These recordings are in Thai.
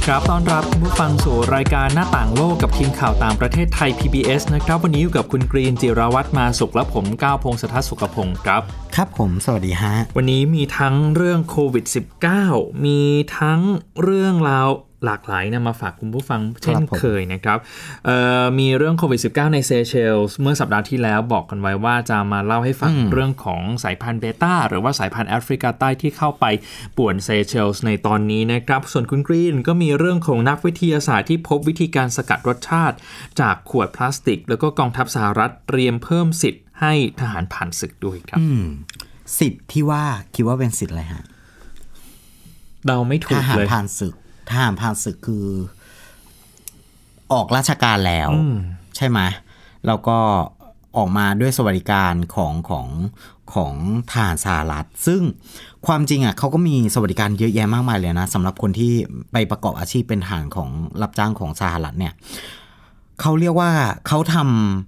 ดีครับ ต้อนรับคุณผู้ฟังสู่รายการหน้าต่างโลกกับทีมข่าวต่างประเทศไทย PBS นะครับ วันนี้อยู่กับคุณกรีนจิราวัตรมาสุขและผมก้าวพงศธรสุขพงศ์ครับ ครับผม สวัสดีฮะ วันนี้มีทั้งเรื่องโควิด -19 มีทั้งเรื่องราว หลากหลายนะมาฝากคุณผู้ฟังเช่นเคยนะครับเอ่อมีเรื่องโควิด -19 ในเซเชลส์เมื่อสัปดาห์ที่แล้วบอกกันไว้ว่าจะมาเล่าให้ฟังเรื่องของสายพันธุ์เบต้าหรือว่าสายพันธุ์แอฟริกาใต้ที่เข้าไปป่วนเซเชลส์ในตอนนี้นะครับ ส่วนคุณกรีนก็มีเรื่องของนักวิทยาศาสตร์ที่พบวิธีการสกัดรสชาติ จากขวดพลาสติก แล้วก็กองทัพสหรัฐเตรียมเพิ่มสิทธิ์ให้ทหารผ่านศึกด้วยครับอืมสิทธิ์ที่ว่าคิดว่าเป็นสิทธิ์อะไรฮะเดาไม่ทถูกหารเลยผ่านศึก ทหารผ่านศึกคือ ออกราชการแล้ว ใช่ไหมแล้วก็ออกมาด้วยสวัสดิการของของของทหารสหรัฐ ซึ่งความจริงอะเขาก็มีสวัสดิการเยอะแยะมากมายเลยนะสำหรับคนที่ไปประกอบอาชีพเป็นทหารของรับจ้างของสหรัฐเนี่ยเขาเรียกว่าเขาท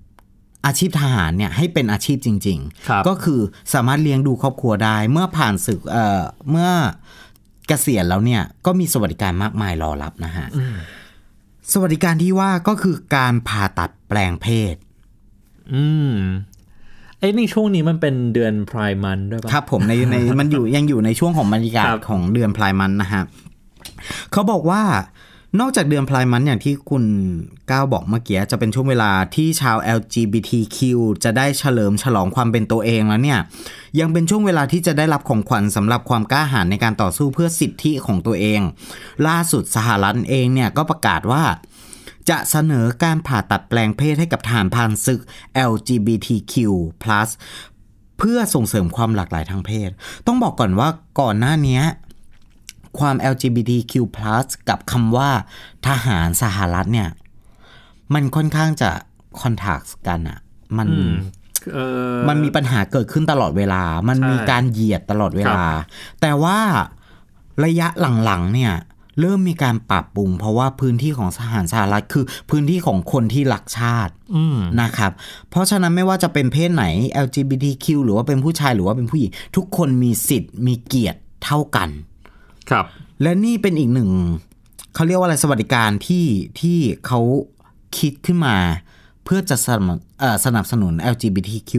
ำอาชีพทหารเนี่ยให้เป็นอาชีพจริงครับๆก็คือสามารถเลี้ยงดูครอบครัวได้ เมื่อผ่านศึกเอ่อเมื่อ เกษียณแล้วเนี่ยก็มีสวัสดิการมากมายรอรับนะฮะสวัสดิการที่ว่าก็คือการผ่าตัดแปลงเพศ อืมไอ้ในช่วงนี้มันเป็นเดือนพรายมันด้วยปะครับผมในในมันอยู่ยังอยู่ในช่วงของบรรยากาศครับของเดือนพลายมันนะฮะเขาบอกว่า นอกจากเดือนพลายมันอย่างที่คุณก้าวบอกเมื่อกี้จะเป็นช่วงเวลาที่ชาว LGBTQ จะได้เฉลิมฉลองความเป็นตัวเองแล้วเนี่ย ยังเป็นช่วงเวลาที่จะได้รับของขวัญสำหรับความกล้าหาญในการต่อสู้เพื่อสิทธิของตัวเอง ล่าสุดสหรัฐเองเนี่ยก็ประกาศว่า จะเสนอการผ่าตัดแปลงเพศให้กับทหารผ่านศึก LGBTQ+ เพื่อส่งเสริมความหลากหลายทางเพศ ต้องบอกก่อนว่าก่อนหน้านี้ ความ LGBTQ+ กับคำว่าทหารสหรัฐเนี่ย มันค่อนข้างจะคอนทากกันอะมันอืมเออมันมีปัญหาเกิดขึ้นตลอดเวลา มันใช่มีการเหยียดตลอดเวลาครับแต่ว่าระยะหลังๆ เนี่ย เริ่มมีการปรับปรุง เพราะว่าพื้นที่ของสหารสหรัฐคือพื้นที่ของคนที่รักชาติอืมนะครับ เพราะฉะนั้นไม่ว่าจะเป็นเพศไหน LGBTQ หรือว่าเป็นผู้ชายหรือว่าเป็นผู้หญิงทุกคนมีสิทธิ์มีเกียรติเท่ากัน ครับ และนี่เป็นอีกหนึ่งเขาเรียกว่าอะไรสวัสดิการที่ที่เขาคิดขึ้นมา เพื่อจะสนับสนับสนุน LGBTQ+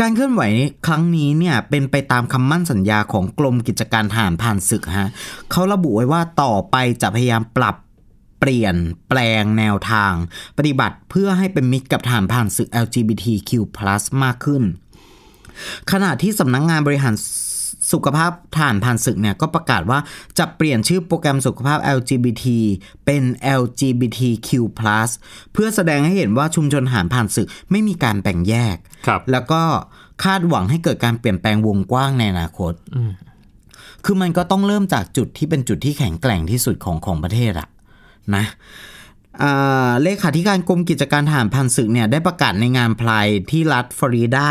การเคลื่อนไหวครั้งนี้เนี่ยเป็นไปตามคำมั่นสัญญาของกรมกิจการทหารผ่านศึกฮะเขาระบุไว้ว่าต่อไปจะพยายามปรับเปลี่ยนแปลงแนวทาง ปฏิบัติเพื่อให้เป็นมิตรกับทหารผ่านศึก LGBTQ+ มากขึ้น ขณะที่สำนักงงานบริหาร สุขภาพฐานผ่านศึกเนี่ยก็ประกาศว่าจะเปลี่ยนชื่อโปรแกรมสุขภาพ LGBT เป็น LGBTQ+ เพื่อแสดงให้เห็นว่าชุมชนฐานผ่านศึกไม่มีการแบ่งแยกครับแล้วก็คาดหวังให้เกิดการเปลี่ยนแปลงวงกว้างในอนาคต คือมันก็ต้องเริ่มจากจุดที่เป็นจุดที่แข็งแกร่งที่สุดของของประเทศอะนะอ่าเลขาธิการกรมกิจการทหารพันศึกเนี่ยได้ประกาศในงานพลายที่รัฐฟลอริดา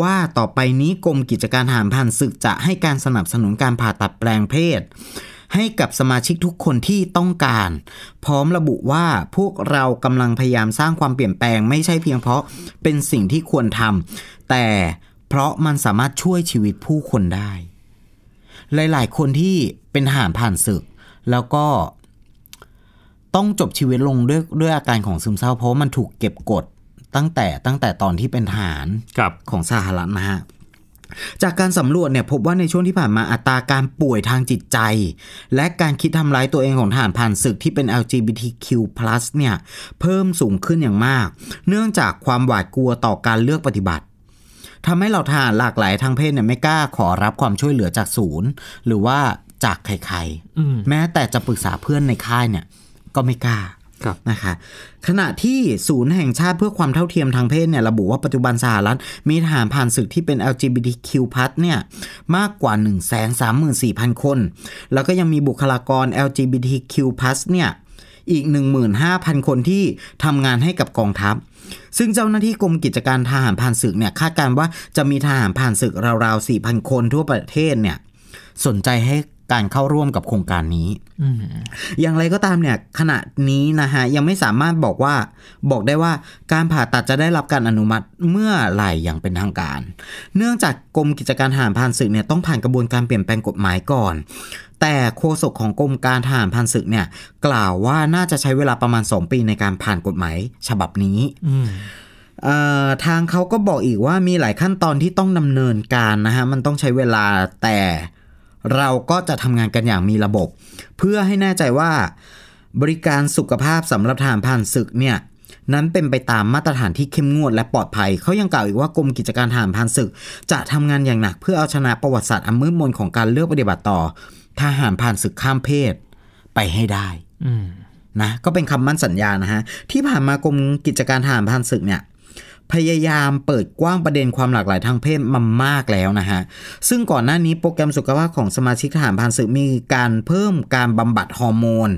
ว่าต่อไปนี้กรมกิจการทหารพันศึกจะให้การสนับสนุนการผ่าตัดแปลงเพศ ให้กับสมาชิกทุกคนที่ต้องการ พร้อมระบุว่าพวกเรากำลังพยายามสร้างความเปลี่ยนแปลงไม่ใช่เพียงเพราะเป็นสิ่งที่ควรทำแต่เพราะมันสามารถช่วยชีวิตผู้คนได้ หลายๆ คนที่เป็นทหารผ่านศึก แล้วก็ต้องจบชีวิตลงด้วยด้วยอาการของซึมเศร้าเพราะมันถูกเก็บกด ตั้งแต่ตั้งแต่ตอนที่เป็นทหารครับของสหรัฐนะฮะจากการสำรวจเนี่ยพบว่าในช่วงที่ผ่านมาอัตราการป่วยทางจิตใจ และการคิดทำร้ายตัวเองของทหารผ่านศึกที่เป็น LGBTQ+ เนี่ยเพิ่มสูงขึ้นอย่างมาก เนื่องจากความหวาดกลัวต่อการเลือกปฏิบัติทำให้เราทหารหลากหลายทางเพศเนี่ยไม่กล้าขอรับความช่วยเหลือจากศูนย์ หรือว่าจากใครๆแม้แต่จะปรึกษาเพื่อนในค่ายเนี่ยก็ไม่กล้าครับ นะคะขณะที่ศูนย์แห่งชาติเพื่อความเท่าเทียมทางเพศเนี่ยระบุว่าปัจจุบันสหรัฐ มีทหารผ่านศึกที่เป็น LGBTQ+ เนี่ยมากกว่า 134,000 คน แล้วก็ยังมีบุคลากร LGBTQ+ เนี่ยอีก 15,000 คนที่ทำงานให้กับกองทัพ ซึ่งเจ้าหน้าที่กรมกิจการทหารผ่านศึกเนี่ยคาดการว่าจะมีทหารผ่านศึกราวๆ4,000 คนทั่วประเทศเนี่ยสนใจให้ การเข้าร่วมกับโครงการนี้อืมอย่างไรก็ตามเนี่ย ขณะนี้นะฮะยังไม่สามารถบอกว่าบอกได้ว่าการผ่าตัดจะได้รับการอนุมัติเมื่อไหร่อย่างเป็นทางการ เนื่องจากกรมกิจการทหารพรานศึกเนี่ยต้องผ่านกระบวนการเปลี่ยนแปลงกฎหมายก่อน แต่โฆษกของกรมการทหารพรานศึกเนี่ย กล่าวว่าน่าจะใช้เวลาประมาณ 2 ปีในการผ่านกฎหมายฉบับนี้อืมเอ่อทางเขาก็บอกอีกว่ามีหลายขั้นตอนที่ต้องดำเนินการนะฮะมันต้องใช้เวลาแต่ เราก็จะทำงานกันอย่างมีระบบ เพื่อให้แน่ใจว่า บริการสุขภาพสำหรับทหารผ่านศึกเนี่ยนั้นเป็นไปตามมาตรฐานที่เข้มงวดและปลอดภัย เขายังกล่าวอีกว่ากรมกิจการทหารผ่านศึก จะทำงานอย่างหนักเพื่อเอาชนะประวัติศาสตร์อันมืดมนของการเลือกปฏิบัติต่อทหารผ่านศึกข้ามเพศไปให้ได้อืมนะก็เป็นคำมั่นสัญญานะฮะที่ผ่านมากรมกิจการทหารพันศึกเนี่ย พยายามเปิดกว้างประเด็นความหลากหลายทางเพศมามากแล้วนะฮะ ซึ่งก่อนหน้านี้โปรแกรมสุขภาพของสมาชิกทหารพันศึกมีการเพิ่มการบำบัดฮอร์โมน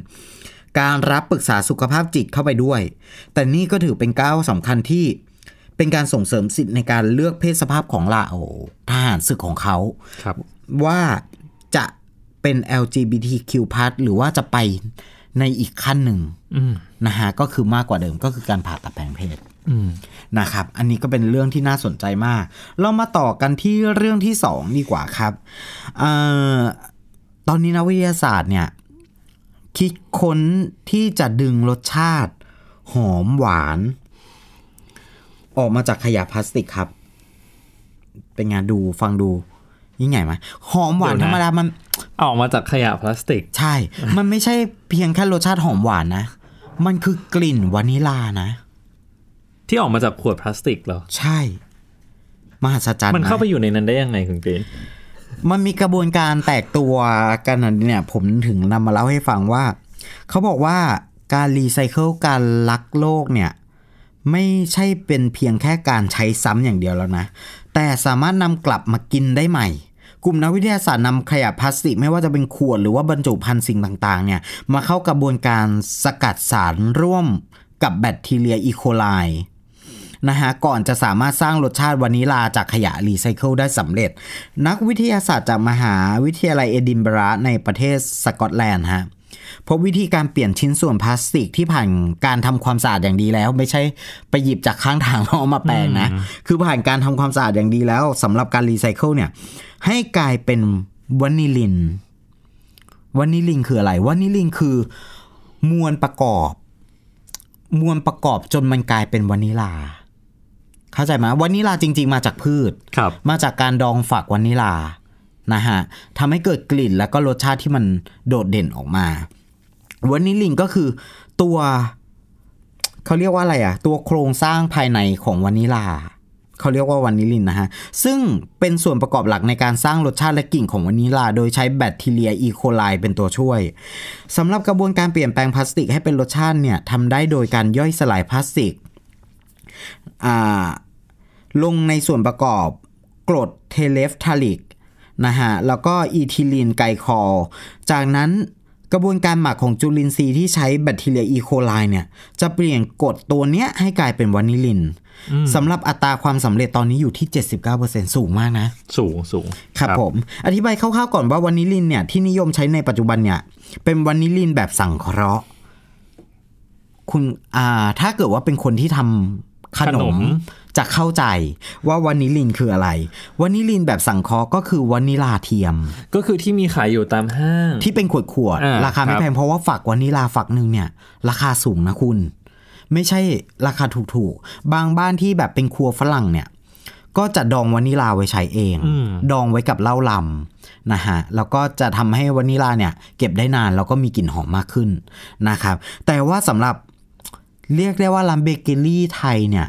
การรับปรึกษาสุขภาพจิตเข้าไปด้วย แต่นี่ก็ถือเป็นก้าวสำคัญที่เป็นการส่งเสริมสิทธิในการเลือกเพศสภาพของเราทหารศึกของเขาครับว่าจะเป็น LGBTQ+ หรือว่าจะไปในอีกขั้นหนึ่งอืมนะฮะก็คือมากกว่าเดิมก็คือการผ่าตัดแปลงเพศอืม นะครับ อันนี้ก็เป็นเรื่องที่น่าสนใจมาก เรามาต่อกันที่เรื่องที่สองดีกว่าครับเอ่อตอนนี้นักวิทยาศาสตร์เนี่ยคิดค้นที่จะดึงรสชาติ หอมหวาน ออกมาจากขยะพลาสติกครับ เป็นไงานดูฟังดูยิ่งใหญ่ไหมหอมหวานเดี๋ธยวนะรรมดามันออกมาจากขยะพลาสติก ใช่ มันไม่ใช่เพียงแค่รสชาติหอมหวานนะ มันคือกลิ่นวานิลานะ ที่ออกมาจากขวดพลาสติกเหรอ ใช่มหัศจรรย์มันเข้าะไปอยู่ในนั้นได้ยังไงคุณกรีนมันมีกระบวนการแตกตัวกันนะเนี่ย ผมถึงนำมาเล่าให้ฟังว่า เขาบอกว่าการรีไซเคิลการลักโลกเนี่ย ไม่ใช่เป็นเพียงแค่การใช้ซ้ำอย่างเดียวแล้วนะ แต่สามารถนำกลับมากินได้ใหม่ กลุ่มนักวิทยาศาสตร์นำขยะพลาสติก ไม่ว่าจะเป็นขวดหรือว่าบรรจุภัณฑ์สิ่งต่างๆ เนี่ย มาเข้ากระบวนการสกัดสารร่วมกับแบคทีเรียอีโคไล นะฮะก่อนจะสามารถสร้างรสชาติวานิลาจากขยะรีไซเคิลได้สำเร็จ นักวิทยาศาสตร์จากมหาวิทยาลัยเอดินบะระในประเทศสกอตแลนด์ฮะพบวิธีการเปลี่ยนชิ้นส่วนพลาสติกที่ผ่านการทำความสะอาดอย่างดีแล้ว ไม่ใช่ไปหยิบจากข้างทางแล้วเอามาแปลงนะ คือผ่านการทำความสะอาดอย่างดีแล้วสำหรับการรีไซเคิลเนี่ย ให้กลายเป็นวานิลินวานิลินคืออะไรวานิลินคือมวลประกอบ มวลประกอบจนมันกลายเป็นวานิลา เข้าใจไหมวานิลาจริง ๆ มาจากพืชครับมาจากการดองฝักวานิลานะฮะทำให้เกิดกลิ่นแล้วก็รสชาติที่มันโดดเด่นออกมาวานิลินก็คือตัวเขาเรียกว่าอะไรอะตัวโครงสร้างภายในของวานิลาเขาเรียกว่าวานิลินนะฮะ ซึ่งเป็นส่วนประกอบหลักในการสร้างรสชาติและกลิ่นของวานิลา โดยใช้แบคทีเรียอีโคไลเป็นตัวช่วย สำหรับกระบวนการเปลี่ยนแปลงพลาสติกให้เป็นรสชาติเนี่ยทำได้โดยการย่อยสลายพลาสติกอ่า ลงในส่วนประกอบกรด terephthalic นะฮะแล้วก็ ethylene glycol จากนั้นกระบวนการหมักของจุลินทรีย์ที่ใช้แบคทีเรียอีโคไลเนี่ยจะเปลี่ยนกรดตัวเนี้ยให้กลายเป็นวานิลินสำหรับอัตราความสำเร็จตอนนี้อยู่ที่ 79%สูงมากนะ สูงสูงครับผม อธิบายคร่าวๆก่อนว่าวานิลินเนี่ยที่นิยมใช้ในปัจจุบันเนี่ยเป็นวานิลินแบบสังเคราะห์คุณอ่าถ้าเกิดว่าเป็นคนที่ทำขนม จะเข้าใจว่าวานิลินคืออะไรวานิลินแบบสังเคราะห์ก็คือวานิลาเทียม ก็คือที่มีขายอยู่ตามห้างที่เป็นขวดขวดๆอ่าราคาไม่ครับแพงเพราะว่าฝักวานิลาฝักหนึ่งเนี่ย ราคาสูงนะคุณ ไม่ใช่ราคาถูกๆ บางบ้านที่แบบเป็นครัวฝรั่งเนี่ย ก็จะดองวานิลาไว้ใช้เองอืมดองไว้กับเหล้ารัมนะฮะแล้วก็จะทำให้วานิลาเนี่ย เก็บได้นานแล้วก็มีกลิ่นหอมมากขึ้นนะครับ แต่ว่าสำหรับเรียกได้ว่าร้านเบเกอรี่ไทยเนี่ย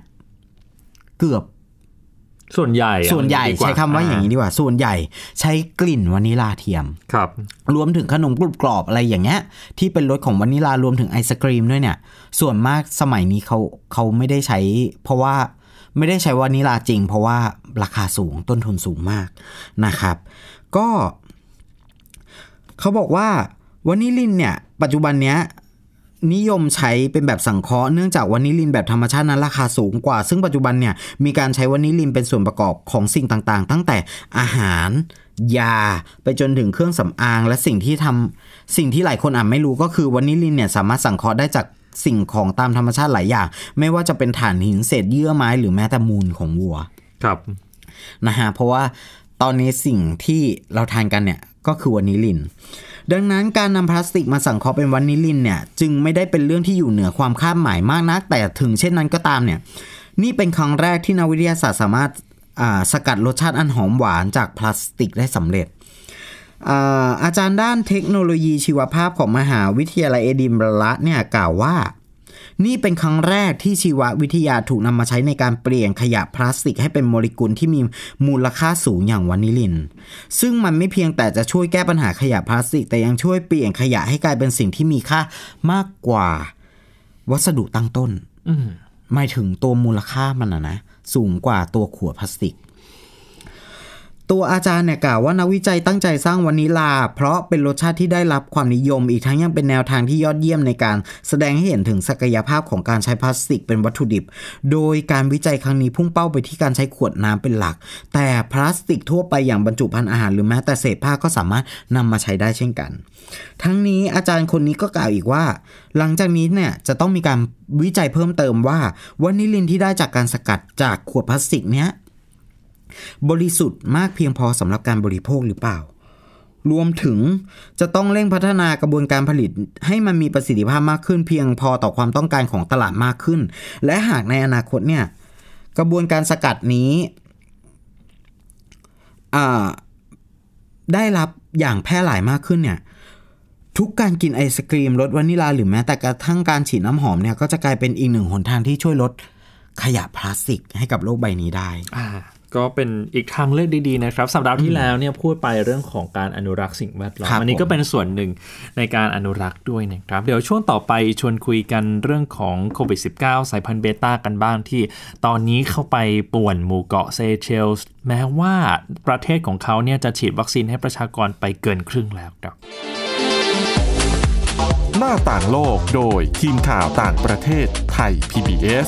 เกือบส่วนใหญ่อะส่วนใหญ่ดีกใช้คำว่าอย่างนี้ดีกว่า ส่วนใหญ่ใช้กลิ่นวานิลาเทียมครับ รวมถึงขนมกรุบกรอบอะไรอย่างเงี้ย ที่เป็นรสของวานิลารวมถึงไอศกรีมด้วยเนี่ย ส่วนมากสมัยนี้เขาเขาไม่ได้ใช้ เพราะว่าไม่ได้ใช้วานิลาจริง เพราะว่าราคาสูงต้นทุนสูงมากนะครับ ก็ เขาบอกว่าวานิลินเนี่ย ปัจจุบันเนี้ย นิยมใช้เป็นแบบสังเคราะห์เนื่องจากวานิลินแบบธรรมชาตินั้นราคาสูงกว่า ซึ่งปัจจุบันเนี่ยมีการใช้วานิลินเป็นส่วนประกอบของสิ่งต่างๆ ตั้งแต่อาหาร ยา ไปจนถึงเครื่องสำอาง และสิ่งที่ทำสิ่งที่หลายคนอาจไม่รู้ก็คือวานิลินเนี่ยสามารถสังเคราะห์ได้จากสิ่งของตามธรรมชาติหลายอย่าง ไม่ว่าจะเป็นถ่านหินเศษเยื่อไม้หรือแม้แต่มูลของวัว ครับนะฮะเพราะว่าตอนนี้สิ่งที่เราทานกันเนี่ยก็คือวานิลิน ดังนั้นการนำพลาสติกมาสังเคราะห์เป็นวานิลินเนี่ยจึงไม่ได้เป็นเรื่องที่อยู่เหนือความคาดหมายมากนัก แต่ถึงเช่นนั้นก็ตามเนี่ยนี่เป็นครั้งแรกที่นักวิทยาศาสตร์สามารถสกัดรสชาติอันหอมหวานจากพลาสติกได้สำเร็จอาอาจารย์ด้านเทคโนโลยีชีวภาพของมหาวิทยาลัยเอดินบะระเนี่ยกล่าวว่า นี่เป็นครั้งแรกที่ชีววิทยาถูกนำมาใช้ในการเปลี่ยนขยะพลาสติกให้เป็นโมเลกุลที่มีมูลค่าสูงอย่างวานิลิน ซึ่งมันไม่เพียงแต่จะช่วยแก้ปัญหาขยะพลาสติก แต่ยังช่วยเปลี่ยนขยะให้กลายเป็นสิ่งที่มีค่ามากกว่า วัสดุตั้งต้นหมายถึงตัวมูลค่ามันนะนะสูงกว่าตัวขวดพลาสติก ตัวอาจารย์เนี่ยกล่าวว่านักวิจัยตั้งใจสร้างวานิลา เพราะเป็นรสชาติที่ได้รับความนิยม อีกทั้งยังเป็นแนวทางที่ยอดเยี่ยมในการแสดงให้เห็นถึงศักยภาพของการใช้พลาสติกเป็นวัตถุดิบ โดยการวิจัยครั้งนี้พุ่งเป้าไปที่การใช้ขวดน้ำเป็นหลัก แต่พลาสติกทั่วไปอย่างบรรจุภัณฑ์อาหารหรือแม้แต่เศษผ้าก็สามารถนำมาใช้ได้เช่นกัน ทั้งนี้อาจารย์คนนี้ก็กล่าวอีกว่า หลังจากนี้เนี่ยจะต้องมีการวิจัยเพิ่มเติมว่าวานิลินที่ได้จากการสกัดจากขวดพลาสติกเนี้ย บริสุทธิ์มากเพียงพอสำหรับการบริโภคหรือเปล่า รวมถึงจะต้องเร่งพัฒนากระบวนการผลิตให้มันมีประสิทธิภาพมากขึ้น เพียงพอต่อความต้องการของตลาดมากขึ้น และหากในอนาคตเนี่ยกระบวนการสกัดนี้ได้รับอย่างแพร่หลายมากขึ้นเนี่ยทุกการกินไอศกรีมรสวานิลาหรือแม้แต่กระทั่งการฉีดน้ำหอมเนี่ยก็จะกลายเป็นอีกหนึ่งหนทางที่ช่วยลดขยะพลาสติกให้กับโลกใบนี้ได้ ก็เป็นอีกทางเลือกดีๆนะครับสัปดาห์ที่แล้วเนี่ยพูดไปเรื่องของการอนุรักษ์สิ่งแวดล้อมครับอันนี้ก็ผมเป็นส่วนหนึ่งในการอนุรักษ์ด้วยนะครับ เดี๋ยวช่วงต่อไปชวนคุยกันเรื่องของโควิด -19 สายพันธุ์เบต้ากันบ้างที่ ตอนนี้เข้าไปป่วนหมู่เกาะเซเชลส์แม้ว่าประเทศของเขาเนี่ยจะฉีดวัคซีนให้ประชากรไปเกินครึ่งแล้วครับ หน้าต่างโลกโดยทีมข่าวต่างประเทศไทย PBS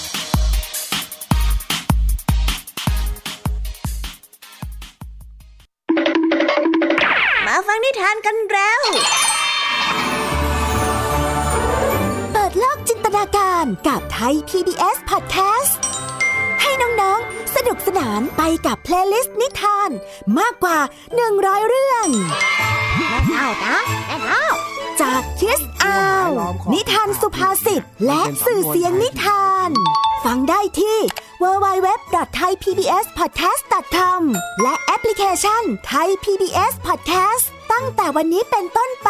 าฟังนิทานกันแล้ว เปิดโลกจินตนาการกับไทย PBS Podcast ให้น้องๆ สนุกสนานไปกับเพลย์ลิสต์นิทานมากกว่า 100 เรื่องแม่เท่านะแม่เท่าจากคิสอาว นิทานสุภาษิตและสื่อเสียงนิทาน ฟังได้ที่ www.thaipbspodcast.com และแอปพลิเคชัน Thai PBS Podcast ตั้งแต่วันนี้เป็นต้นไป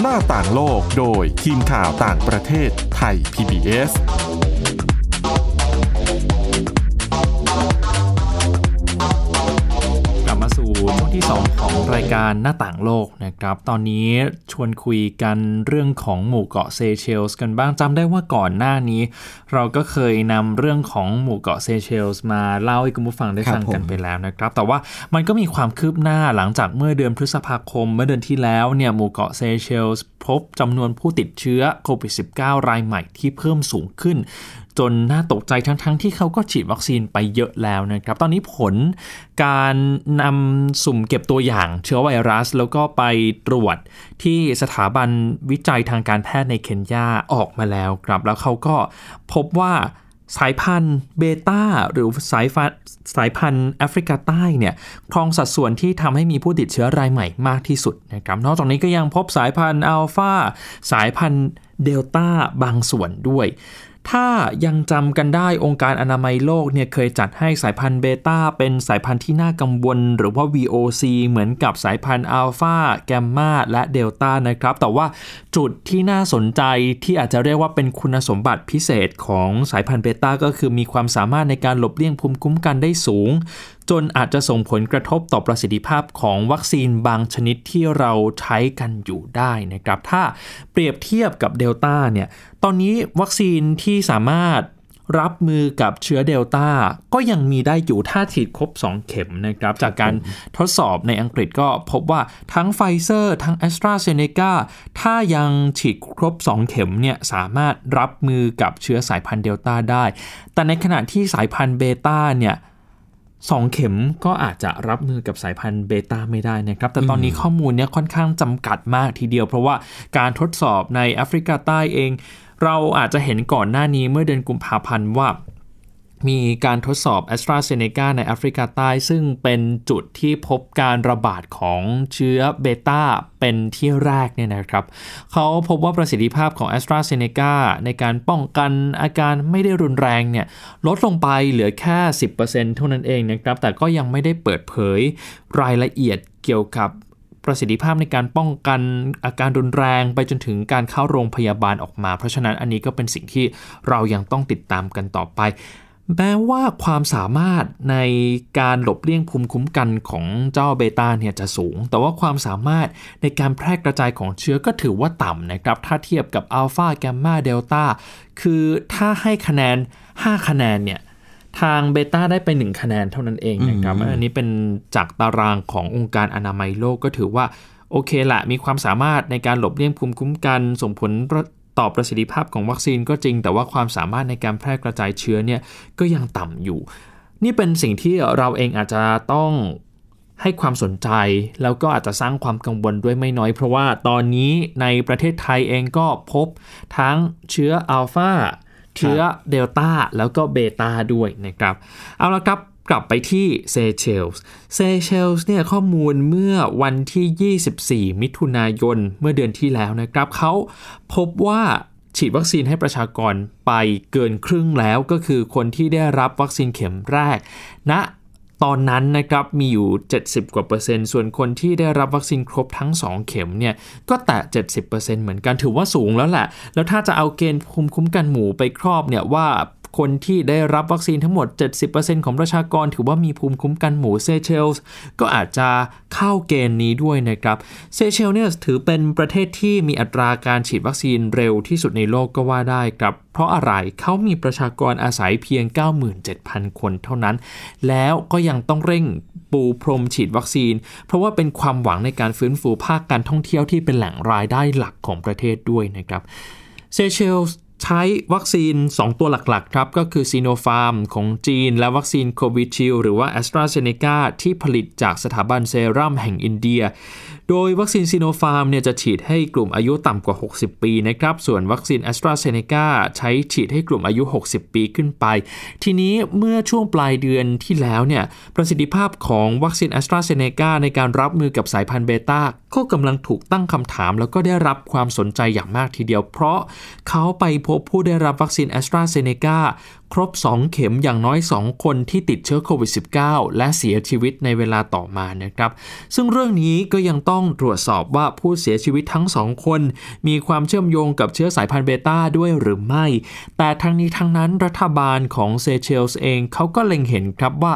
หน้าต่างโลกโดยทีมข่าวต่างประเทศไทย PBS กลับมาสู่ช่วงที่ 2 ของรายการหน้าต่างโลกนะครับ ตอนนี้ชวนคุยกันเรื่องของหมู่เกาะเซเชลส์กันบ้างจำได้ว่าก่อนหน้านี้ เราก็เคยนำเรื่องของหมู่เกาะเซเชลส์มาเล่าให้คุณผู้ฟังได้ฟังกันไปแล้วนะครับ แต่ว่ามันก็มีความคืบหน้าหลังจากเมื่อเดือนพฤษภาคม เมื่อเดือนที่แล้วเนี่ยหมู่เกาะเซเชลส์พบจำนวนผู้ติดเชื้อโควิด -19 รายใหม่ที่เพิ่มสูงขึ้น จนน่าตกใจทั้งๆทที่เขาก็ฉีดวัคซีนไปเยอะแล้วนะครับ ตอนนี้ผลการนำสุ่มเก็บตัวอย่างเชื้อไวรัส แล้วก็ไปตรวจที่สถาบันวิจัยทางการแพทย์ในเคนยาออกมาแล้วครับ แล้วเขาก็พบว่าสายพันธุ์เบต้าหรือสายฟันสายพันธุ์แอฟริกาใต้เนี่ยครองสัดส่วนที่ทำให้มีผู้ติดเชื้อรายใหม่มากที่สุดนะครับนอกจากนี้ก็ยังพบสายพันธุ์อัลฟาสายพันธุ์เดลต้าบางส่วนด้วย ถ้ายังจำกันได้องค์การอนามัยโลกเนี่ยเคยจัดให้สายพันธุ์เบต้าเป็นสายพันธุ์ที่น่ากังวล หรือว่า VOC เหมือนกับสายพันธุ์อัลฟาแกมมาและเดลต้านะครับ แต่ว่าจุดที่น่าสนใจที่อาจจะเรียกว่าเป็นคุณสมบัติพิเศษของสายพันธุ์เบต้าก็คือมีความสามารถในการหลบเลี่ยงภูมิคุ้มกันได้สูง จนอาจจะส่งผลกระทบต่อประสิทธิภาพของวัคซีนบางชนิดที่เราใช้กันอยู่ได้นะครับ ถ้าเปรียบเทียบกับเดลต้าเนี่ย ตอนนี้วัคซีนที่สามารถรับมือกับเชื้อเดลต้าก็ยังมีได้อยู่ถ้าฉีดครบ 2 เข็มนะครับ จากการทดสอบในอังกฤษก็พบว่าทั้งไฟเซอร์ทั้งแอสตราเซเนกาถ้ายังฉีดครบ 2 เข็มเนี่ยสามารถรับมือกับเชื้อสายพันธุ์เดลต้าได้ แต่ในขณะที่สายพันธุ์เบต้าเนี่ย สองเข็มก็อาจจะรับมือกับสายพันธุ์เบต้าไม่ได้นะครับ แต่ตอนนี้ข้อมูลเนี่ยค่อนข้างจำกัดมากทีเดียว เพราะว่าการทดสอบในแอฟริกาใต้เอง เราอาจจะเห็นก่อนหน้านี้เมื่อเดือนกุมภาพันธ์ว่า มีการทดสอบ a s t r a z เซ e c a ในแอฟริกาใต้ซึ่งเป็นจุดที่พบการระบาดของเชื้อเบต้าเป็นที่แรกเนี่ยนะครับเขาพบว่าประสิทธิภาพของ a s t r a z เซ e c a ในการป้องกันอาการไม่ได้รุนแรงเนี่ยลดลงไปเหลือแค่ 10%เท่านั้นเองนะครับแต่ก็ยังไม่ได้เปิดเผยรายละเอียดเกี่ยวกับประสิทธิภาพในการป้องกันอาการรุนแรงไปจนถึงการเข้าโรงพยาบาลออกมา เพราะฉะนั้นอันนี้ก็เป็นสิ่งที่เรายังต้องติดตามกันต่อไป แม้ว่าความสามารถในการหลบเลี่ยงภูมิคุ้มกันของเจ้าเบต้าเนี่ยจะสูง แต่ว่าความสามารถในการแพร่กระจายของเชื้อก็ถือว่าต่ำนะครับ ถ้าเทียบกับอัลฟาแกมมาเดลต้าคือถ้าให้คะแนน 5 คะแนนเนี่ยทางเบต้าได้ไป 1 คะแนนเท่านั้นเองนะครับ อันนี้เป็นจากตารางขององค์การอนามัยโลกก็ถือว่าโอเคละมีความสามารถในการหลบเลี่ยงภูมิคุ้มกันส่งผล ต่อประสิทธิภาพของวัคซีนก็จริง แต่ว่าความสามารถในการแพร่กระจายเชื้อเนี่ยก็ยังต่ำอยู่ นี่เป็นสิ่งที่เราเองอาจจะต้องให้ความสนใจแล้วก็อาจจะสร้างความกังวลด้วยไม่น้อย เพราะว่าตอนนี้ในประเทศไทยเองก็พบทั้งเชื้ออัลฟาเชื้อเดลต้าแล้วก็เบต้าด้วยนะครับ เอาละครับ กลับไปที่เซเชลส์ เซเชลส์เนี่ยข้อมูลเมื่อวันที่ 24 มิถุนายนเมื่อเดือนที่แล้วนะครับเขาพบว่าฉีดวัคซีนให้ประชากรไปเกินครึ่งแล้วก็คือคนที่ได้รับวัคซีนเข็มแรกณนะตอนนั้นนะครับมีอยู่ 70 กว่าเปอร์เซ็นต์ส่วนคนที่ได้รับวัคซีนครบทั้ง 2 เข็มเนี่ยก็แตะ 70%เหมือนกันถือว่าสูงแล้วแหละ แล้วถ้าจะเอาเกณฑ์ภูมิคุ้มกันหมู่ไปครอบเนี่ยว่า คนที่ได้รับวัคซีนทั้งหมด 70%ของประชากรถือว่ามีภูมิคุ้มกันหมู่เซเชลส์ก็อาจจะเข้าเกณฑ์นี้ด้วยนะครับเซเชลเนี่ยถือเป็นประเทศที่มีอัตราการฉีดวัคซีนเร็วที่สุดในโลกก็ว่าได้ครับเพราะอะไรเขามีประชากรอาศัยเพียง 97,000 คนเท่านั้น แล้วก็ยังต้องเร่งปูพรมฉีดวัคซีน เพราะว่าเป็นความหวังในการฟื้นฟูภาคการท่องเที่ยวที่เป็นแหล่งรายได้หลักของประเทศด้วยนะครับเซเชลส์ ใช้วัคซีน 2 ตัวหลักๆ ครับ ก็คือซีโนฟาร์มของจีน และวัคซีนโควิชิลด์หรือว่าแอสตราเซเนกาที่ผลิตจากสถาบันเซรั่มแห่งอินเดีย โดยวัคซีนซีโนฟาร์มเนี่ยจะฉีดให้กลุ่มอายุต่ำกว่า 60 ปีนะครับ ส่วนวัคซีนแอสตราเซเนกาใช้ฉีดให้กลุ่มอายุ 60 ปีขึ้นไป ทีนี้เมื่อช่วงปลายเดือนที่แล้วเนี่ยประสิทธิภาพของวัคซีนแอสตราเซเนกาในการรับมือกับสายพันธุ์เบต้าก็กำลังถูกตั้งคำถาม แล้วก็ได้รับความสนใจอย่างมากทีเดียว เพราะเขาไปพบผู้ได้รับวัคซีนแอสตราเซเนกาครบ 2 เข็มอย่างน้อย 2 คนที่ติดเชื้อโควิด -19 และเสียชีวิตในเวลาต่อมานะครับ ซึ่งเรื่องนี้ก็ยังต้องตรวจสอบว่าผู้เสียชีวิตทั้ง 2 คน มีความเชื่อมโยงกับเชื้อสายพันธุ์เบต้าด้วยหรือไม่ แต่ทั้งนี้ทั้งนั้นรัฐบาลของเซเชลส์เองเขาก็เล็งเห็นครับว่า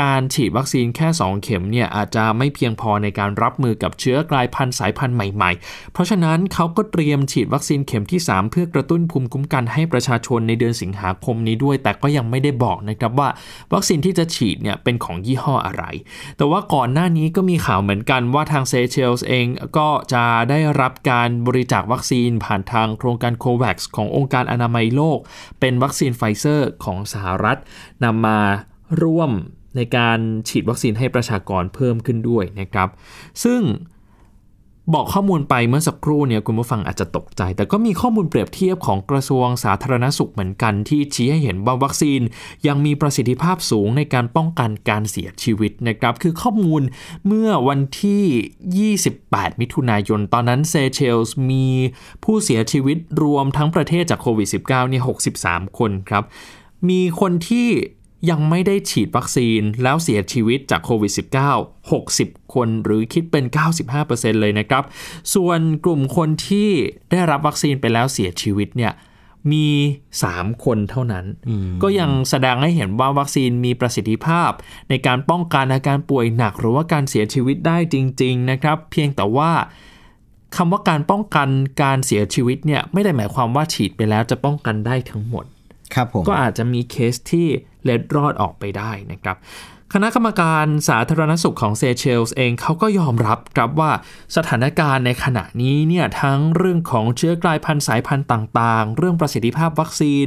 การฉีดวัคซีนแค่ 2 เข็มเนี่ยอาจจะไม่เพียงพอในการรับมือกับเชื้อกลายพันธุ์สายพันธุ์ใหม่ ๆ เพราะฉะนั้นเขาก็เตรียมฉีดวัคซีนเข็มที่ 3 เพื่อกระตุ้นภูมิคุ้มกันให้ประชาชนในเดือนสิงหาคมนี้ด้วยแต่ก็ยังไม่ได้บอกนะครับว่าวัคซีนที่จะฉีดเนี่ยเป็นของยี่ห้ออะไร แต่ว่าก่อนหน้านี้ก็มีข่าวเหมือนกันว่าทางเซเชลส์เองก็จะได้รับการบริจาควัคซีนผ่านทางโครงการโคแวกซ์ขององค์การอนามัยโลก เป็นวัคซีนไฟเซอร์ของสหรัฐนำมาร่วมในการฉีดวัคซีนให้ประชากรเพิ่มขึ้นด้วยนะครับ ซึ่ง บอกข้อมูลไปเมื่อสักครู่เนี่ยคุณผู้ฟังอาจจะตกใจ แต่ก็มีข้อมูลเปรียบเทียบของกระทรวงสาธารณสุขเหมือนกันที่ชี้ให้เห็นว่าวัคซีน ยังมีประสิทธิภาพสูงในการป้องกันการเสียชีวิตนะครับ คือข้อมูลเมื่อวันที่ 28 มิถุนายน ตอนนั้นเซเชลส์มีผู้เสียชีวิตรวมทั้งประเทศจากโควิด -19 เนี่ย 63 คนครับ มีคนที่ ยังไม่ได้ฉีดวัคซีนแล้วเสียชีวิตจากโควิด -19 60 คนหรือคิดเป็น 95%เลยนะครับ ส่วนกลุ่มคนที่ได้รับวัคซีนไปแล้วเสียชีวิตเนี่ยมี 3 คนเท่านั้น ก็ยังแสดงให้เห็นว่าวัคซีนมีประสิทธิภาพ ในการป้องกันอาการป่วยหนัก หรือว่าการเสียชีวิตได้จริง ๆ นะครับ เพียงแต่ว่าคำว่าการป้องกันการเสียชีวิตเนี่ยไม่ได้หมายความว่าฉีดไปแล้วจะป้องกันได้ทั้งหมด ครับผมก็อาจจะมีเคสที่ เล็ดรอดออกไปได้นะครับคณะกรรมการสาธารณสุขของเซเชลส์เองเขาก็ยอมรับครับว่าสถานการณ์ในขณะนี้เนี่ยทั้งเรื่องของเชื้อกลายพันธุ์สายพันธุ์ต่างๆ เรื่องประสิทธิภาพวัคซีน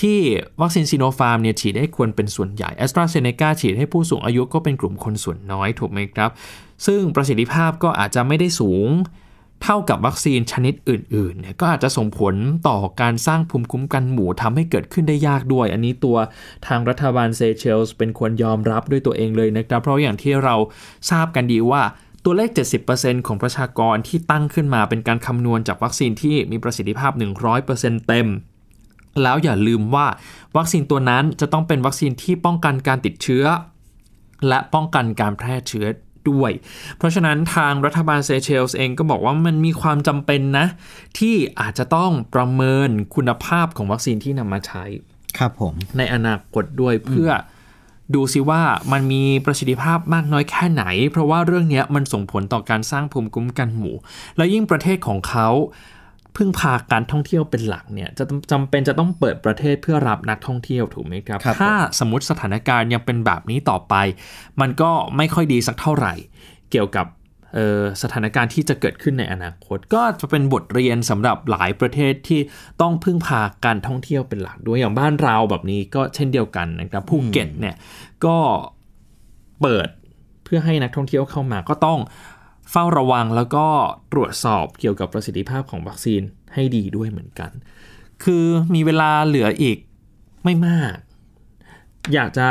ที่วัคซีนซีโนฟาร์มเนี่ยฉีดให้ควรเป็นส่วนใหญ่แอสตราเซเนกาฉีดให้ผู้สูงอายุก็เป็นกลุ่มคนส่วนน้อยถูกไหมครับ ซึ่งประสิทธิภาพก็อาจจะไม่ได้สูง เท่ากับวัคซีนชนิดอื่นๆเนี่ยก็อาจจะส่งผลต่อการสร้างภูมิคุ้มกันหมู่ทำให้เกิดขึ้นได้ยากด้วย อันนี้ตัวทางรัฐบาลเซเชลส์เป็นควรยอมรับด้วยตัวเองเลยนะครับ เพราะอย่างที่เราทราบกันดีว่าตัวเลข 70%ของประชากรที่ตั้งขึ้นมาเป็นการคำนวณจากวัคซีนที่มีประสิทธิภาพ 100%เต็ม แล้วอย่าลืมว่าวัคซีนตัวนั้นจะต้องเป็นวัคซีนที่ป้องกันการติดเชื้อ และป้องกันการแพร่เชื้อ ด้วย เพราะฉะนั้นทางรัฐบาลเซเชลส์เองก็บอกว่ามันมีความจำเป็นนะ ที่อาจจะต้องประเมินคุณภาพของวัคซีนที่นำมาใช้ ครับผม ในอนาคตด้วยเพื่อดูซิว่ามันมีประสิทธิภาพมากน้อยแค่ไหน เพราะว่าเรื่องนี้มันส่งผลต่อการสร้างภูมิคุ้มกันหมู่ และยิ่งประเทศของเขา พึ่งพาการท่องเที่ยวเป็นหลักเนี่ยจะจำเป็นจะต้องเปิดประเทศเพื่อรับนักท่องเที่ยวถูกไหมครับครับถ้าสมมติสถานการณ์ยังเป็นแบบนี้ต่อไป มันก็ไม่ค่อยดีสักเท่าไหร่ เกี่ยวกับเอ่อสถานการณ์ที่จะเกิดขึ้นในอนาคต ก็จะเป็นบทเรียนสำหรับหลายประเทศที่ต้องพึ่งพาการท่องเที่ยวเป็นหลักด้วยอย่างบ้านเราแบบนี้ก็เช่นเดียวกันนะครับภูเก็ตเนี่ยก็เปิดเพื่อให้นักท่องเที่ยวเข้ามาก็ต้อง เฝ้าระวังแล้วก็ตรวจสอบเกี่ยวกับประสิทธิภาพของวัคซีนให้ดีด้วยเหมือนกัน คือมีเวลาเหลืออีกไม่มาก อยากจะ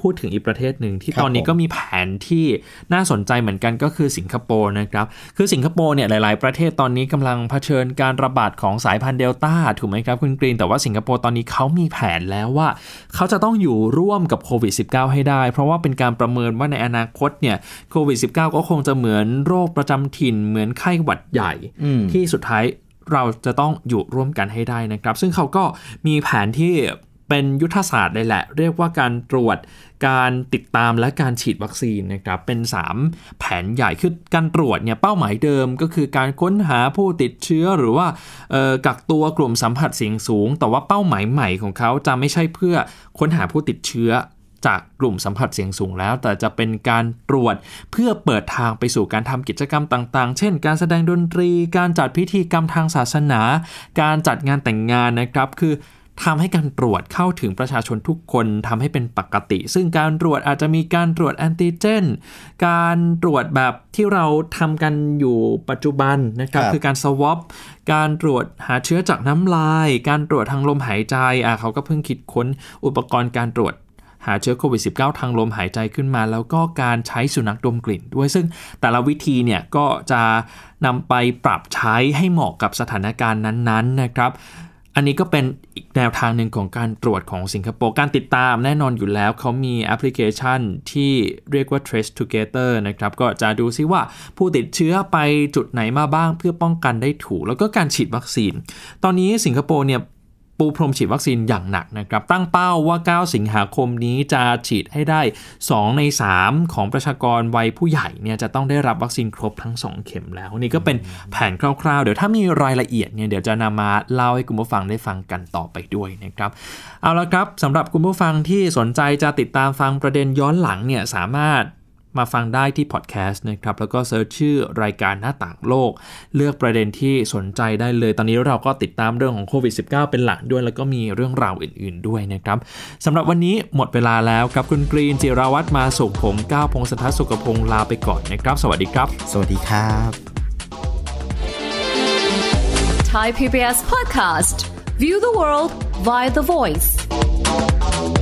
พูดถึงอีกประเทศหนึ่งที่ครับตอนนี้ผมก็มีแผนที่น่าสนใจเหมือนกันก็คือสิงคโปร์นะครับ คือสิงคโปร์เนี่ยหลาย ๆ ประเทศตอนนี้กำลังเผชิญการระบาดของสายพันธุ์เดลต้าถูกไหมครับคุณกรีน แต่ว่าสิงคโปร์ตอนนี้เขามีแผนแล้วว่า เขาจะต้องอยู่ร่วมกับโควิด -19 ให้ได้ เพราะว่าเป็นการประเมินว่าในอนาคตเนี่ยโควิด -19 ก็คงจะเหมือนโรคประจำถิ่นเหมือนไข้หวัดใหญ่อืมที่สุดท้ายเราจะต้องอยู่ร่วมกันให้ได้นะครับ ซึ่งเขาก็มีแผนที่ เป็นยุทธศาสตร์เลยแหละ เรียกว่าการตรวจการติดตามและการฉีดวัคซีนนะครับเป็น 3 แผนใหญ่คือการตรวจเนี่ยเป้าหมายเดิมก็คือการค้นหาผู้ติดเชื้อหรือว่ากักตัวกลุ่มสัมผัสเสี่ยงสูง แต่ว่าเป้าหมายใหม่ของเขาจะไม่ใช่เพื่อค้นหาผู้ติดเชื้อจากกลุ่มสัมผัสเสี่ยงสูงแล้ว แต่จะเป็นการตรวจเพื่อเปิดทางไปสู่การทำกิจกรรมต่าง ๆ เช่น การแสดงดนตรี การจัดพิธีกรรมทางศาสนา การจัดงานแต่งงานนะครับ คือ ทำให้การตรวจเข้าถึงประชาชนทุกคนทำให้เป็นปกติ ซึ่งการตรวจอาจจะมีการตรวจแอนติเจน การตรวจแบบที่เราทำกันอยู่ปัจจุบันนะครับครับ คือการสวอปการตรวจหาเชื้อจากน้ำลาย การตรวจทางลมหายใจอะเขาก็เพิ่งคิดค้นอุปกรณ์การตรวจหาเชื้อโควิด -19 ทางลมหายใจขึ้นมา แล้วก็การใช้สุนัขดมกลิ่นด้วย ซึ่งแต่ละวิธีเนี่ยก็จะนำไปปรับใช้ให้เหมาะกับสถานการณ์นั้นๆนะครับ อันนี้ก็เป็นอีกแนวทางหนึ่งของการตรวจของสิงคโปร์ การติดตามแน่นอนอยู่แล้ว เขามีแอปพลิเคชันที่เรียกว่า Trace Together นะครับ ก็จะดูซิว่าผู้ติดเชื้อไปจุดไหนมาบ้างเพื่อป้องกันได้ถูก แล้วก็การฉีดวัคซีน ตอนนี้สิงคโปร์เนี่ย ปูพรมฉีดวัคซีนอย่างหนักนะครับตั้งเป้าว่า 9 สิงหาคมนี้จะฉีดให้ได้ 2 ใน 3 ของประชากรวัยผู้ใหญ่เนี่ยจะต้องได้รับวัคซีนครบทั้ง 2 เข็มแล้ว นี่ก็เป็นแผนคร่าวๆ เดี๋ยวถ้ามีรายละเอียดเนี่ยเดี๋ยวจะนำมาเล่าให้คุณผู้ฟังได้ฟังกันต่อไปด้วยนะครับเอาละครับสำหรับคุณผู้ฟังที่สนใจจะติดตามฟังประเด็นย้อนหลังเนี่ยสามารถ มาฟังได้ที่พอดแคสต์นะครับ แล้วก็ search ชื่อรายการหน้าต่างโลก เลือกประเด็นที่สนใจได้เลย ตอนนี้เราก็ติดตามเรื่องของโควิด -19 เป็นหลักด้วย แล้วก็มีเรื่องราวอื่นๆด้วยนะครับสำหรับวันนี้หมดเวลาแล้วครับคุณกรีนจิราวัตรมาสุขผมก้าวพงศธรสุขพงศ์ลาไปก่อนนะครับ สวัสดีครับ สวัสดีครับ Thai PBS podcast. View the world via the voice.